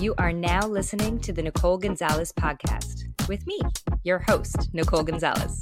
You are now listening to the Nicole Gonzalez podcast with me, your host, Nicole Gonzalez.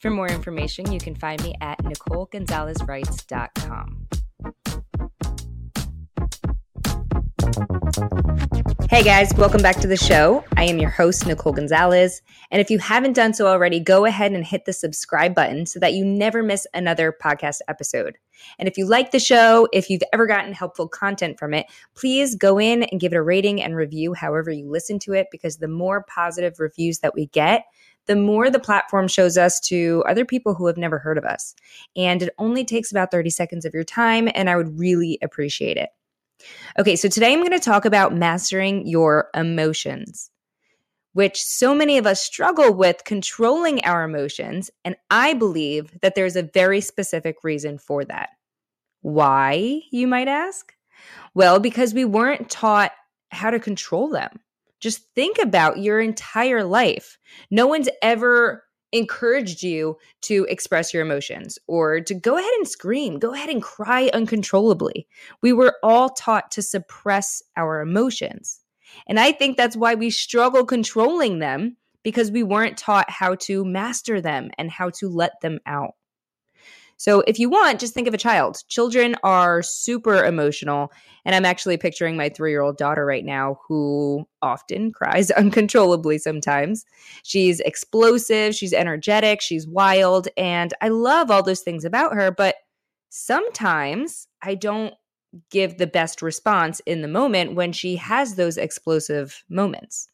For more information, you can find me at NicoleGonzalezWrites.com. Hey guys, welcome back to the show. I am your host, Nicole Gonzalez. And if you haven't done so already, go ahead and hit the subscribe button so that you never miss another podcast episode. And if you like the show, if you've ever gotten helpful content from it, please go in and give it a rating and review however you listen to it, because the more positive reviews that we get, the more the platform shows us to other people who have never heard of us. And it only takes about 30 seconds of your time, and I would really appreciate it. Okay, so today I'm going to talk about mastering your emotions, which so many of us struggle with controlling our emotions. And I believe that there's a very specific reason for that. Why, you might ask? Well, because we weren't taught how to control them. Just think about your entire life. No one's ever encouraged you to express your emotions or to go ahead and scream, go ahead and cry uncontrollably. We were all taught to suppress our emotions. And I think that's why we struggle controlling them because we weren't taught how to master them and how to let them out. So if you want, just think of a child. Children are super emotional. And I'm actually picturing my three year old daughter right now who often cries uncontrollably sometimes. She's explosive, she's energetic, she's wild. And I love all those things about her. But sometimes I don't give the best response in the moment when she has those explosive moments.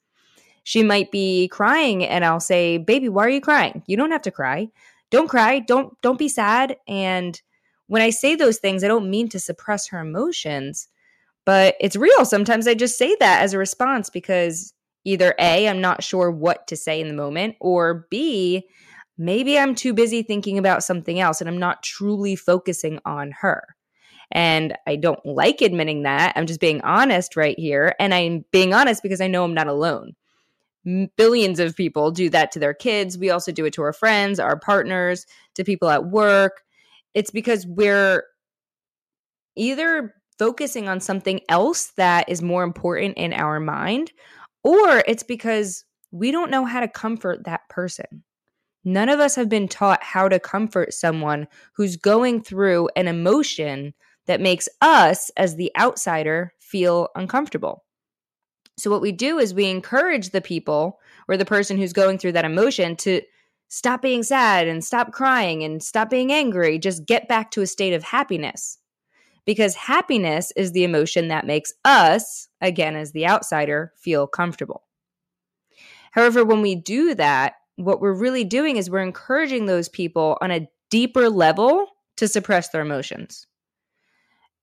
She might be crying and I'll say, "Baby, why are you crying? You don't have to cry don't cry, don't don't be sad. And when I say those things, I don't mean to suppress her emotions, but it's real. Sometimes I just say that as a response because either A, I'm not sure what to say in the moment, or B, maybe I'm too busy thinking about something else and I'm not truly focusing on her. And I don't like admitting that. I'm just being honest right here. And I'm being honest because I know I'm not alone billions of people do that to their kids. We also do it to our friends, our partners, to people at work. It's because we're either focusing on something else that is more important in our mind, or it's because we don't know how to comfort that person. None of us have been taught how to comfort someone who's going through an emotion that makes us, as the outsider, feel uncomfortable. So, what we do is we encourage the people or the person who's going through that emotion to stop being sad and stop crying and stop being angry. Just get back to a state of happiness. Because happiness is the emotion that makes us, again, as the outsider, feel comfortable. However, when we do that, what we're really doing is we're encouraging those people on a deeper level to suppress their emotions.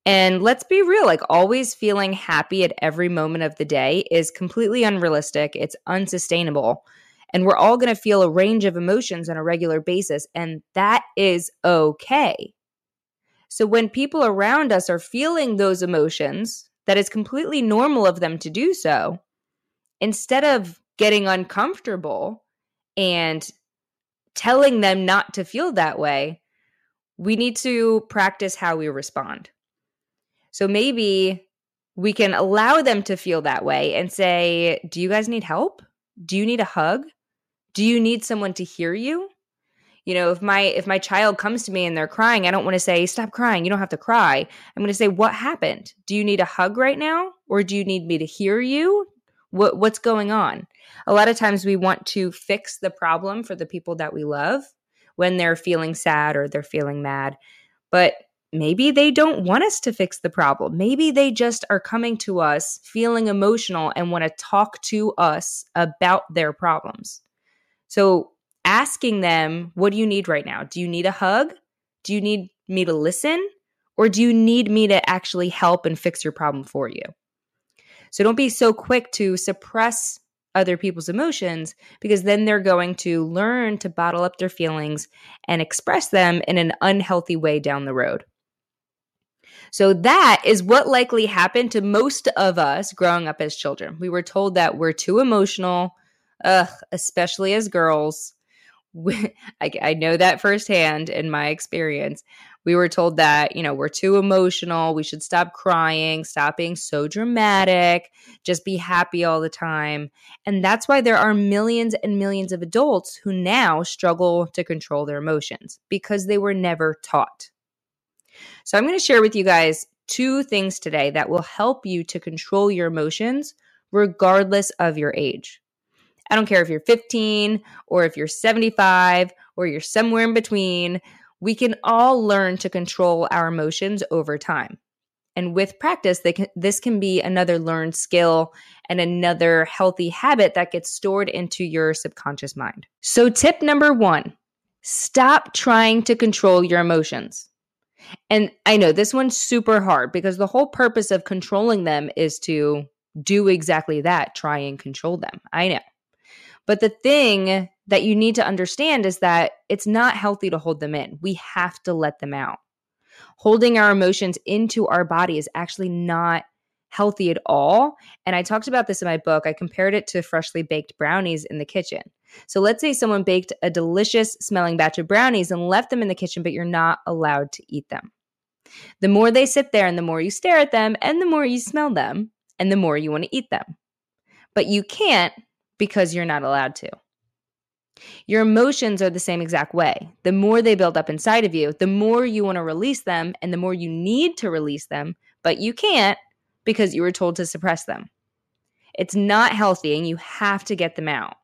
And let's be real, like always feeling happy at every moment of the day is completely unrealistic. It's unsustainable. And we're all going to feel a range of emotions on a regular basis. And that is okay. So when people around us are feeling those emotions, that is completely normal of them to do so. Instead of getting uncomfortable and telling them not to feel that way, we need to practice how we respond. So maybe we can allow them to feel that way and say, Do you guys need help? Do you need a hug? Do you need someone to hear you? You know, if my if my child comes to me and they're crying, I don't want to say, "Stop crying. You don't have to cry." I'm going to say, "What happened? Do you need a hug right now or do you need me to hear you? What what's going on?" A lot of times we want to fix the problem for the people that we love when they're feeling sad or they're feeling mad. But maybe they don't want us to fix the problem. Maybe they just are coming to us feeling emotional and want to talk to us about their problems. So, asking them, What do you need right now? Do you need a hug? Do you need me to listen? Or do you need me to actually help and fix your problem for you? So, don't be so quick to suppress other people's emotions because then they're going to learn to bottle up their feelings and express them in an unhealthy way down the road. So that is what likely happened to most of us growing up as children. We were told that we're too emotional, ugh, especially as girls. I, I know that firsthand in my experience. We were told that, you know, we're too emotional. We should stop crying, stop being so dramatic, just be happy all the time. And that's why there are millions and millions of adults who now struggle to control their emotions because they were never taught. So I'm going to share with you guys two things today that will help you to control your emotions regardless of your age. I don't care if you're 15 or if you're 75 or you're somewhere in between we can all learn to control our emotions over time. And with practice, can, this can be another learned skill and another healthy habit that gets stored into your subconscious mind. So, tip number one stop trying to control your emotions. And I know this one's super hard because the whole purpose of controlling them is to do exactly that try and control them. I know. But the thing that you need to understand is that it's not healthy to hold them in. We have to let them out. Holding our emotions into our body is actually not healthy at all. And I talked about this in my book. I compared it to freshly baked brownies in the kitchen. So let's say someone baked a delicious smelling batch of brownies and left them in the kitchen, but you're not allowed to eat them. The more they sit there and the more you stare at them and the more you smell them and the more you want to eat them. But you can't because you're not allowed to. Your emotions are the same exact way. The more they build up inside of you, the more you want to release them and the more you need to release them, but you can't because you were told to suppress them. It's not healthy and you have to get them out.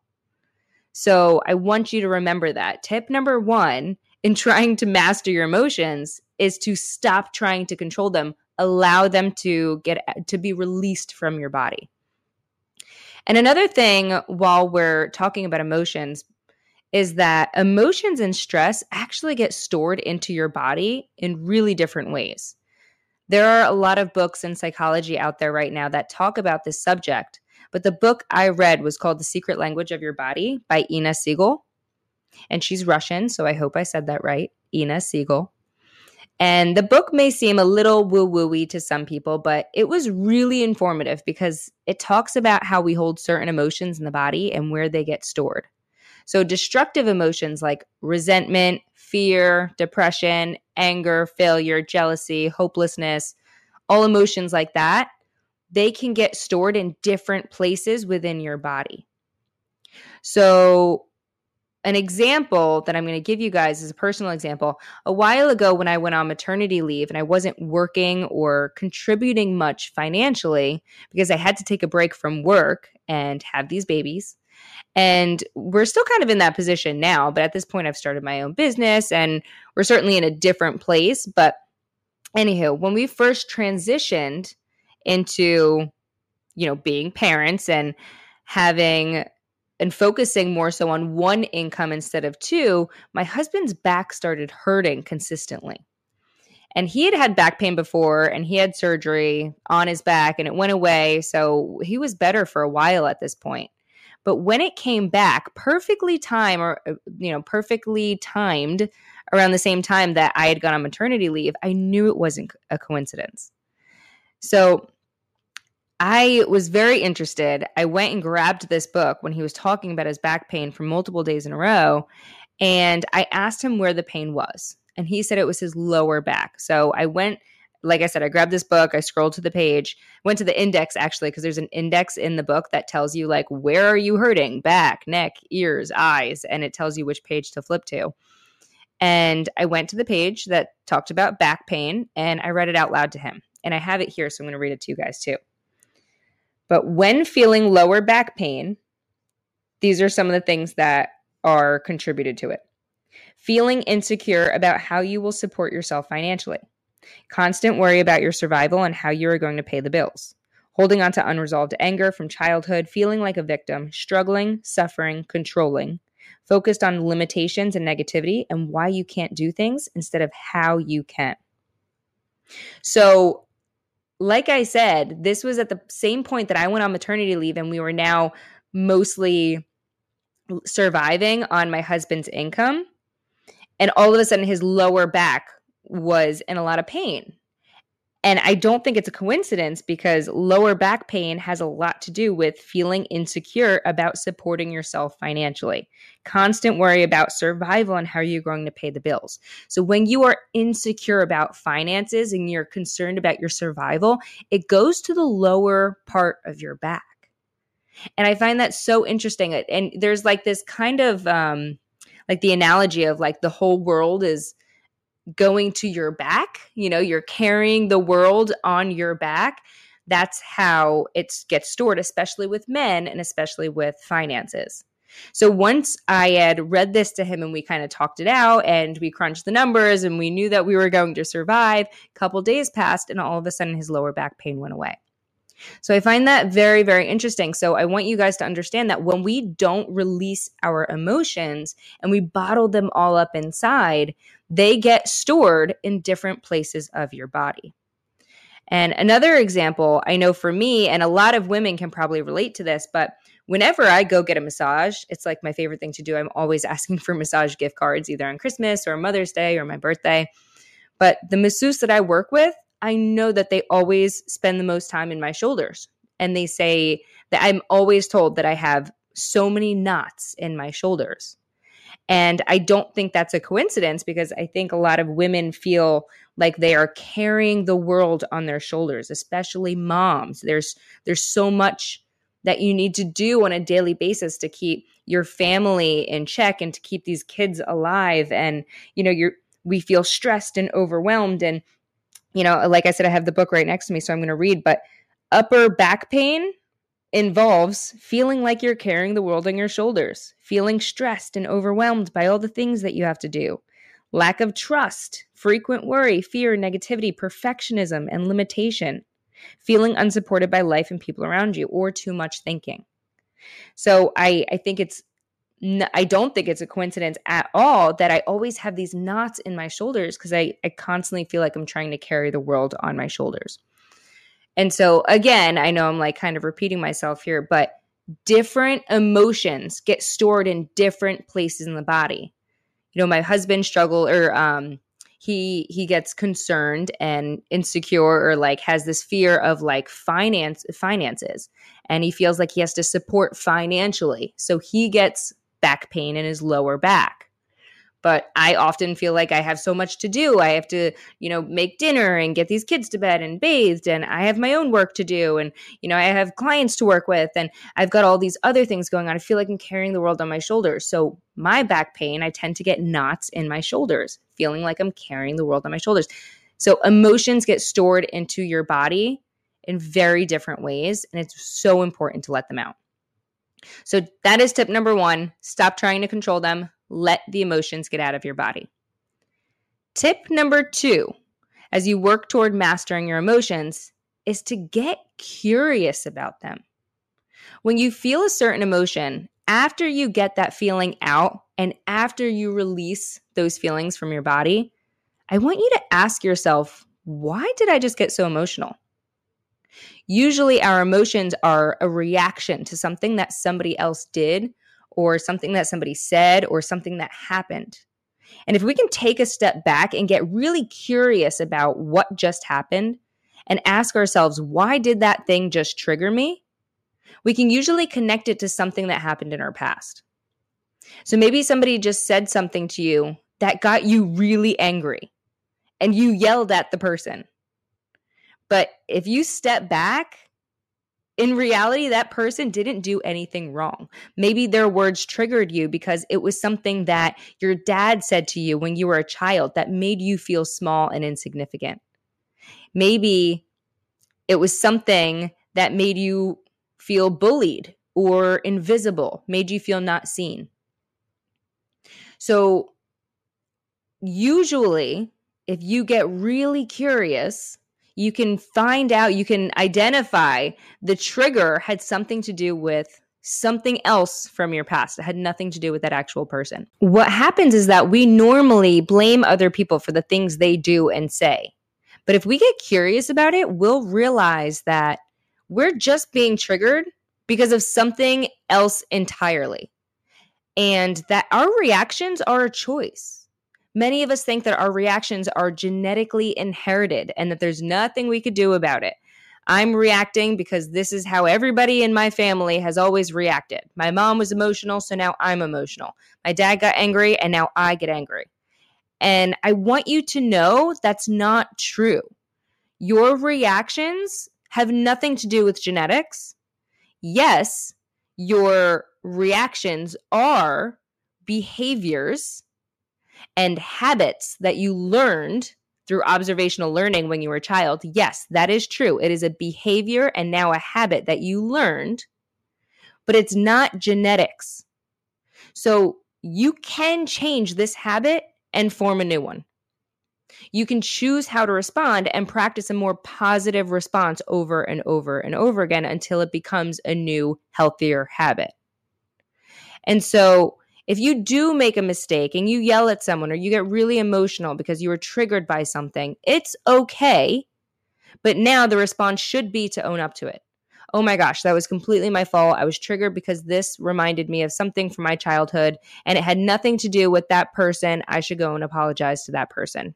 So I want you to remember that. Tip number one in trying to master your emotions is to stop trying to control them, allow them to get to be released from your body. And another thing while we're talking about emotions is that emotions and stress actually get stored into your body in really different ways. There are a lot of books in psychology out there right now that talk about this subject, but the book I read was called The Secret Language of Your Body by Inna Segal. And she's Russian, so I hope I said that right. Inna Segal. And the book may seem a little woo wooey to some people, but it was really informative because it talks about how we hold certain emotions in the body and where they get stored. So, destructive emotions like resentment, fear, depression, anger, failure, jealousy, hopelessness, all emotions like that, they can get stored in different places within your body. So, an example that I'm going to give you guys is a personal example. A while ago, when I went on maternity leave and I wasn't working or contributing much financially because I had to take a break from work and have these babies. And we're still kind of in that position now, but at this point, I've started my own business and we're certainly in a different place. But anywho, when we first transitioned into, you know, being parents and having and focusing more so on one income instead of two, my husband's back started hurting consistently. And he had had back pain before and he had surgery on his back and it went away. So he was better for a while at this point. But when it came back, perfectly timed or, uh, you know, perfectly timed around the same time that I had gone on maternity leave, I knew it wasn't a coincidence. So I was very interested. I went and grabbed this book when he was talking about his back pain for multiple days in a row. And I asked him where the pain was. And he said it was his lower back. So I went, like I said, I grabbed this book, I scrolled to the page, went to the index actually, because there's an index in the book that tells you, like, where are you hurting? Back, neck, ears, eyes. And it tells you which page to flip to. And I went to the page that talked about back pain and I read it out loud to him. And I have it here, so I'm going to read it to you guys too. But when feeling lower back pain, these are some of the things that are contributed to it. Feeling insecure about how you will support yourself financially. Constant worry about your survival and how you are going to pay the bills. Holding on to unresolved anger from childhood, feeling like a victim, struggling, suffering, controlling. Focused on limitations and negativity and why you can't do things instead of how you can. So, like I said, this was at the same point that I went on maternity leave and we were now mostly surviving on my husband's income. And all of a sudden, his lower back was in a lot of pain. And I don't think it's a coincidence because lower back pain has a lot to do with feeling insecure about supporting yourself financially. Constant worry about survival and how you're going to pay the bills. So when you are insecure about finances and you're concerned about your survival, it goes to the lower part of your back. And I find that so interesting. And there's like this kind of um like the analogy of like the whole world is going to your back. You know, you're carrying the world on your back. That's how it gets stored, especially with men and especially with finances. So once I had read this to him and we kind of talked it out and we crunched the numbers and we knew that we were going to survive, a couple days passed and all of a sudden his lower back pain went away. So I find that very, very interesting. So I want you guys to understand that when we don't release our emotions and we bottle them all up inside, they get stored in different places of your body. And another example, I know for me, and a lot of women can probably relate to this, but whenever I go get a massage, it's like my favorite thing to do. I'm always asking for massage gift cards, either on Christmas or Mother's Day or my birthday. But the masseuse that I work with, I know that they always spend the most time in my shoulders. And they say that I'm always told that I have so many knots in my shoulders. And I don't think that's a coincidence because I think a lot of women feel like they are carrying the world on their shoulders, especially moms. There's there's so much that you need to do on a daily basis to keep your family in check and to keep these kids alive and you know you're we feel stressed and overwhelmed and you know, like I said, I have the book right next to me, so I'm going to read. But upper back pain involves feeling like you're carrying the world on your shoulders, feeling stressed and overwhelmed by all the things that you have to do, lack of trust, frequent worry, fear, negativity, perfectionism, and limitation, feeling unsupported by life and people around you, or too much thinking. So I, I think it's I don't think it's a coincidence at all that I always have these knots in my shoulders because I, I constantly feel like I'm trying to carry the world on my shoulders. And so, again, I know I'm like kind of repeating myself here, but different emotions get stored in different places in the body. You know, my husband struggle or um he he gets concerned and insecure or like has this fear of like finance finances and he feels like he has to support financially. So he gets back pain in his lower back. But I often feel like I have so much to do. I have to, you know, make dinner and get these kids to bed and bathed, and I have my own work to do. And, you know, I have clients to work with, and I've got all these other things going on. I feel like I'm carrying the world on my shoulders. So, my back pain, I tend to get knots in my shoulders, feeling like I'm carrying the world on my shoulders. So, emotions get stored into your body in very different ways, and it's so important to let them out. So that is tip number one stop trying to control them, let the emotions get out of your body. Tip number two, as you work toward mastering your emotions, is to get curious about them. When you feel a certain emotion, after you get that feeling out and after you release those feelings from your body, I want you to ask yourself, why did I just get so emotional? Usually, our emotions are a reaction to something that somebody else did, or something that somebody said, or something that happened. And if we can take a step back and get really curious about what just happened and ask ourselves, why did that thing just trigger me? We can usually connect it to something that happened in our past. So maybe somebody just said something to you that got you really angry and you yelled at the person. But if you step back, in reality, that person didn't do anything wrong. Maybe their words triggered you because it was something that your dad said to you when you were a child that made you feel small and insignificant. Maybe it was something that made you feel bullied or invisible, made you feel not seen. So, usually, if you get really curious you can find out, you can identify the trigger had something to do with something else from your past. It had nothing to do with that actual person. What happens is that we normally blame other people for the things they do and say. But if we get curious about it, we'll realize that we're just being triggered because of something else entirely. And that our reactions are a choice. Many of us think that our reactions are genetically inherited and that there's nothing we could do about it. I'm reacting because this is how everybody in my family has always reacted. My mom was emotional, so now I'm emotional. My dad got angry, and now I get angry. And I want you to know that's not true. Your reactions have nothing to do with genetics. Yes, your reactions are behaviors and habits that you learned through observational learning when you were a child. Yes, that is true. It is a behavior and now a habit that you learned, but it's not genetics. So you can change this habit and form a new one. You can choose how to respond and practice a more positive response over and over and over again until it becomes a new, healthier habit. And so, if you do make a mistake and you yell at someone or you get really emotional because you were triggered by something, it's okay. But now the response should be to own up to it. Oh my gosh, that was completely my fault. I was triggered because this reminded me of something from my childhood and it had nothing to do with that person. I should go and apologize to that person.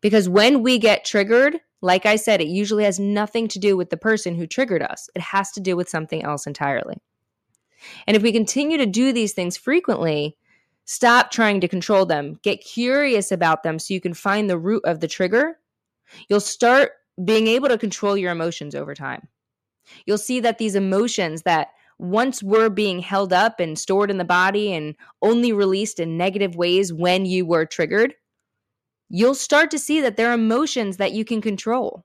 Because when we get triggered, like I said, it usually has nothing to do with the person who triggered us, it has to do with something else entirely. And if we continue to do these things frequently, stop trying to control them, get curious about them so you can find the root of the trigger, you'll start being able to control your emotions over time. You'll see that these emotions that once were being held up and stored in the body and only released in negative ways when you were triggered, you'll start to see that there are emotions that you can control.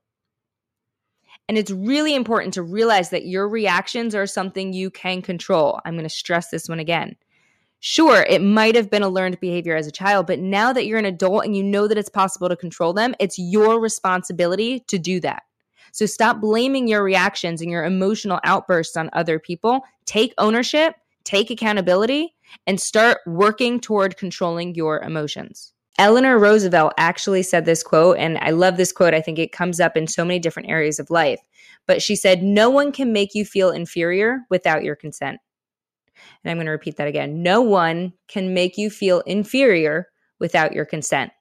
And it's really important to realize that your reactions are something you can control. I'm going to stress this one again. Sure, it might have been a learned behavior as a child, but now that you're an adult and you know that it's possible to control them, it's your responsibility to do that. So stop blaming your reactions and your emotional outbursts on other people. Take ownership, take accountability, and start working toward controlling your emotions. Eleanor Roosevelt actually said this quote, and I love this quote. I think it comes up in so many different areas of life. But she said, No one can make you feel inferior without your consent. And I'm going to repeat that again. No one can make you feel inferior without your consent.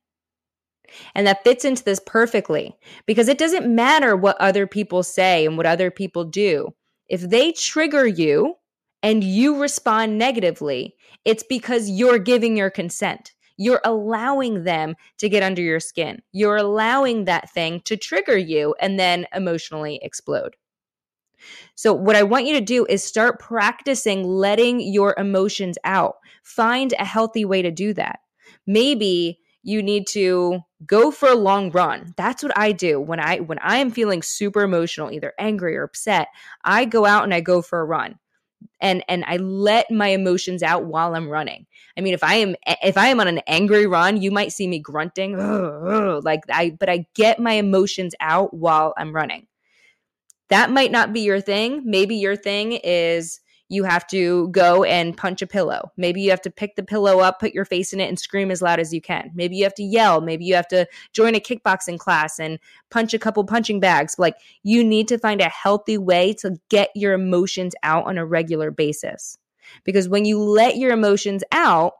And that fits into this perfectly because it doesn't matter what other people say and what other people do. If they trigger you and you respond negatively, it's because you're giving your consent. You're allowing them to get under your skin. You're allowing that thing to trigger you and then emotionally explode. So, what I want you to do is start practicing letting your emotions out. Find a healthy way to do that. Maybe you need to go for a long run. That's what I do when I when I am feeling super emotional, either angry or upset. I go out and I go for a run and and I let my emotions out while I'm running. I mean, if I am if I am on an angry run, you might see me grunting like I but I get my emotions out while I'm running. That might not be your thing. Maybe your thing is you have to go and punch a pillow. Maybe you have to pick the pillow up, put your face in it, and scream as loud as you can. Maybe you have to yell. Maybe you have to join a kickboxing class and punch a couple punching bags. Like you need to find a healthy way to get your emotions out on a regular basis. Because when you let your emotions out,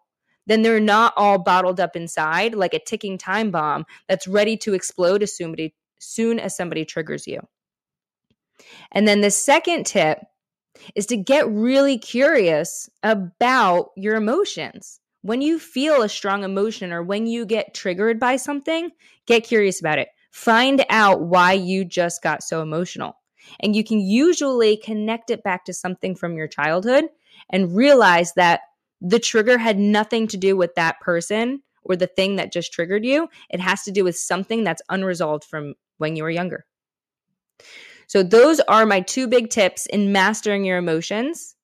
then they're not all bottled up inside like a ticking time bomb that's ready to explode as soon as somebody triggers you. And then the second tip is to get really curious about your emotions. When you feel a strong emotion or when you get triggered by something, get curious about it. Find out why you just got so emotional. And you can usually connect it back to something from your childhood and realize that the trigger had nothing to do with that person or the thing that just triggered you. It has to do with something that's unresolved from when you were younger. So, those are my two big tips in mastering your emotions.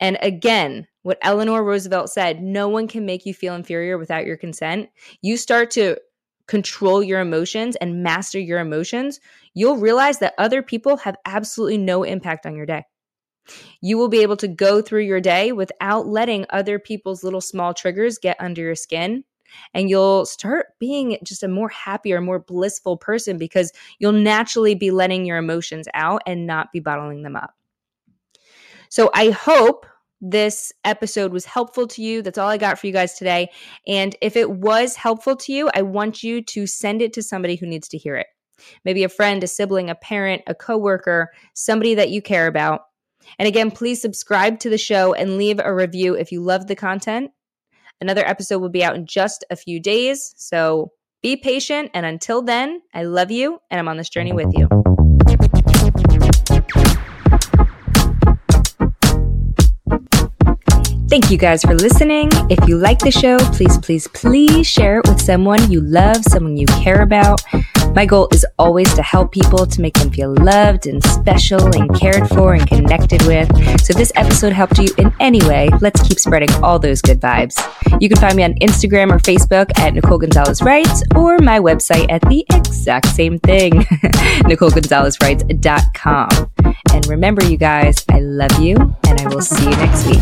And again, what Eleanor Roosevelt said no one can make you feel inferior without your consent. You start to control your emotions and master your emotions, you'll realize that other people have absolutely no impact on your day. You will be able to go through your day without letting other people's little small triggers get under your skin and you'll start being just a more happier, more blissful person because you'll naturally be letting your emotions out and not be bottling them up. So I hope this episode was helpful to you. That's all I got for you guys today. And if it was helpful to you, I want you to send it to somebody who needs to hear it. Maybe a friend, a sibling, a parent, a coworker, somebody that you care about. And again, please subscribe to the show and leave a review if you love the content. Another episode will be out in just a few days. So be patient. And until then, I love you and I'm on this journey with you. Thank you guys for listening. If you like the show, please, please, please share it with someone you love, someone you care about. My goal is always to help people to make them feel loved and special and cared for and connected with. So if this episode helped you in any way, let's keep spreading all those good vibes. You can find me on Instagram or Facebook at Nicole Gonzalez Writes or my website at the exact same thing, NicoleGonzalezWrites.com. And remember, you guys, I love you and I will see you next week.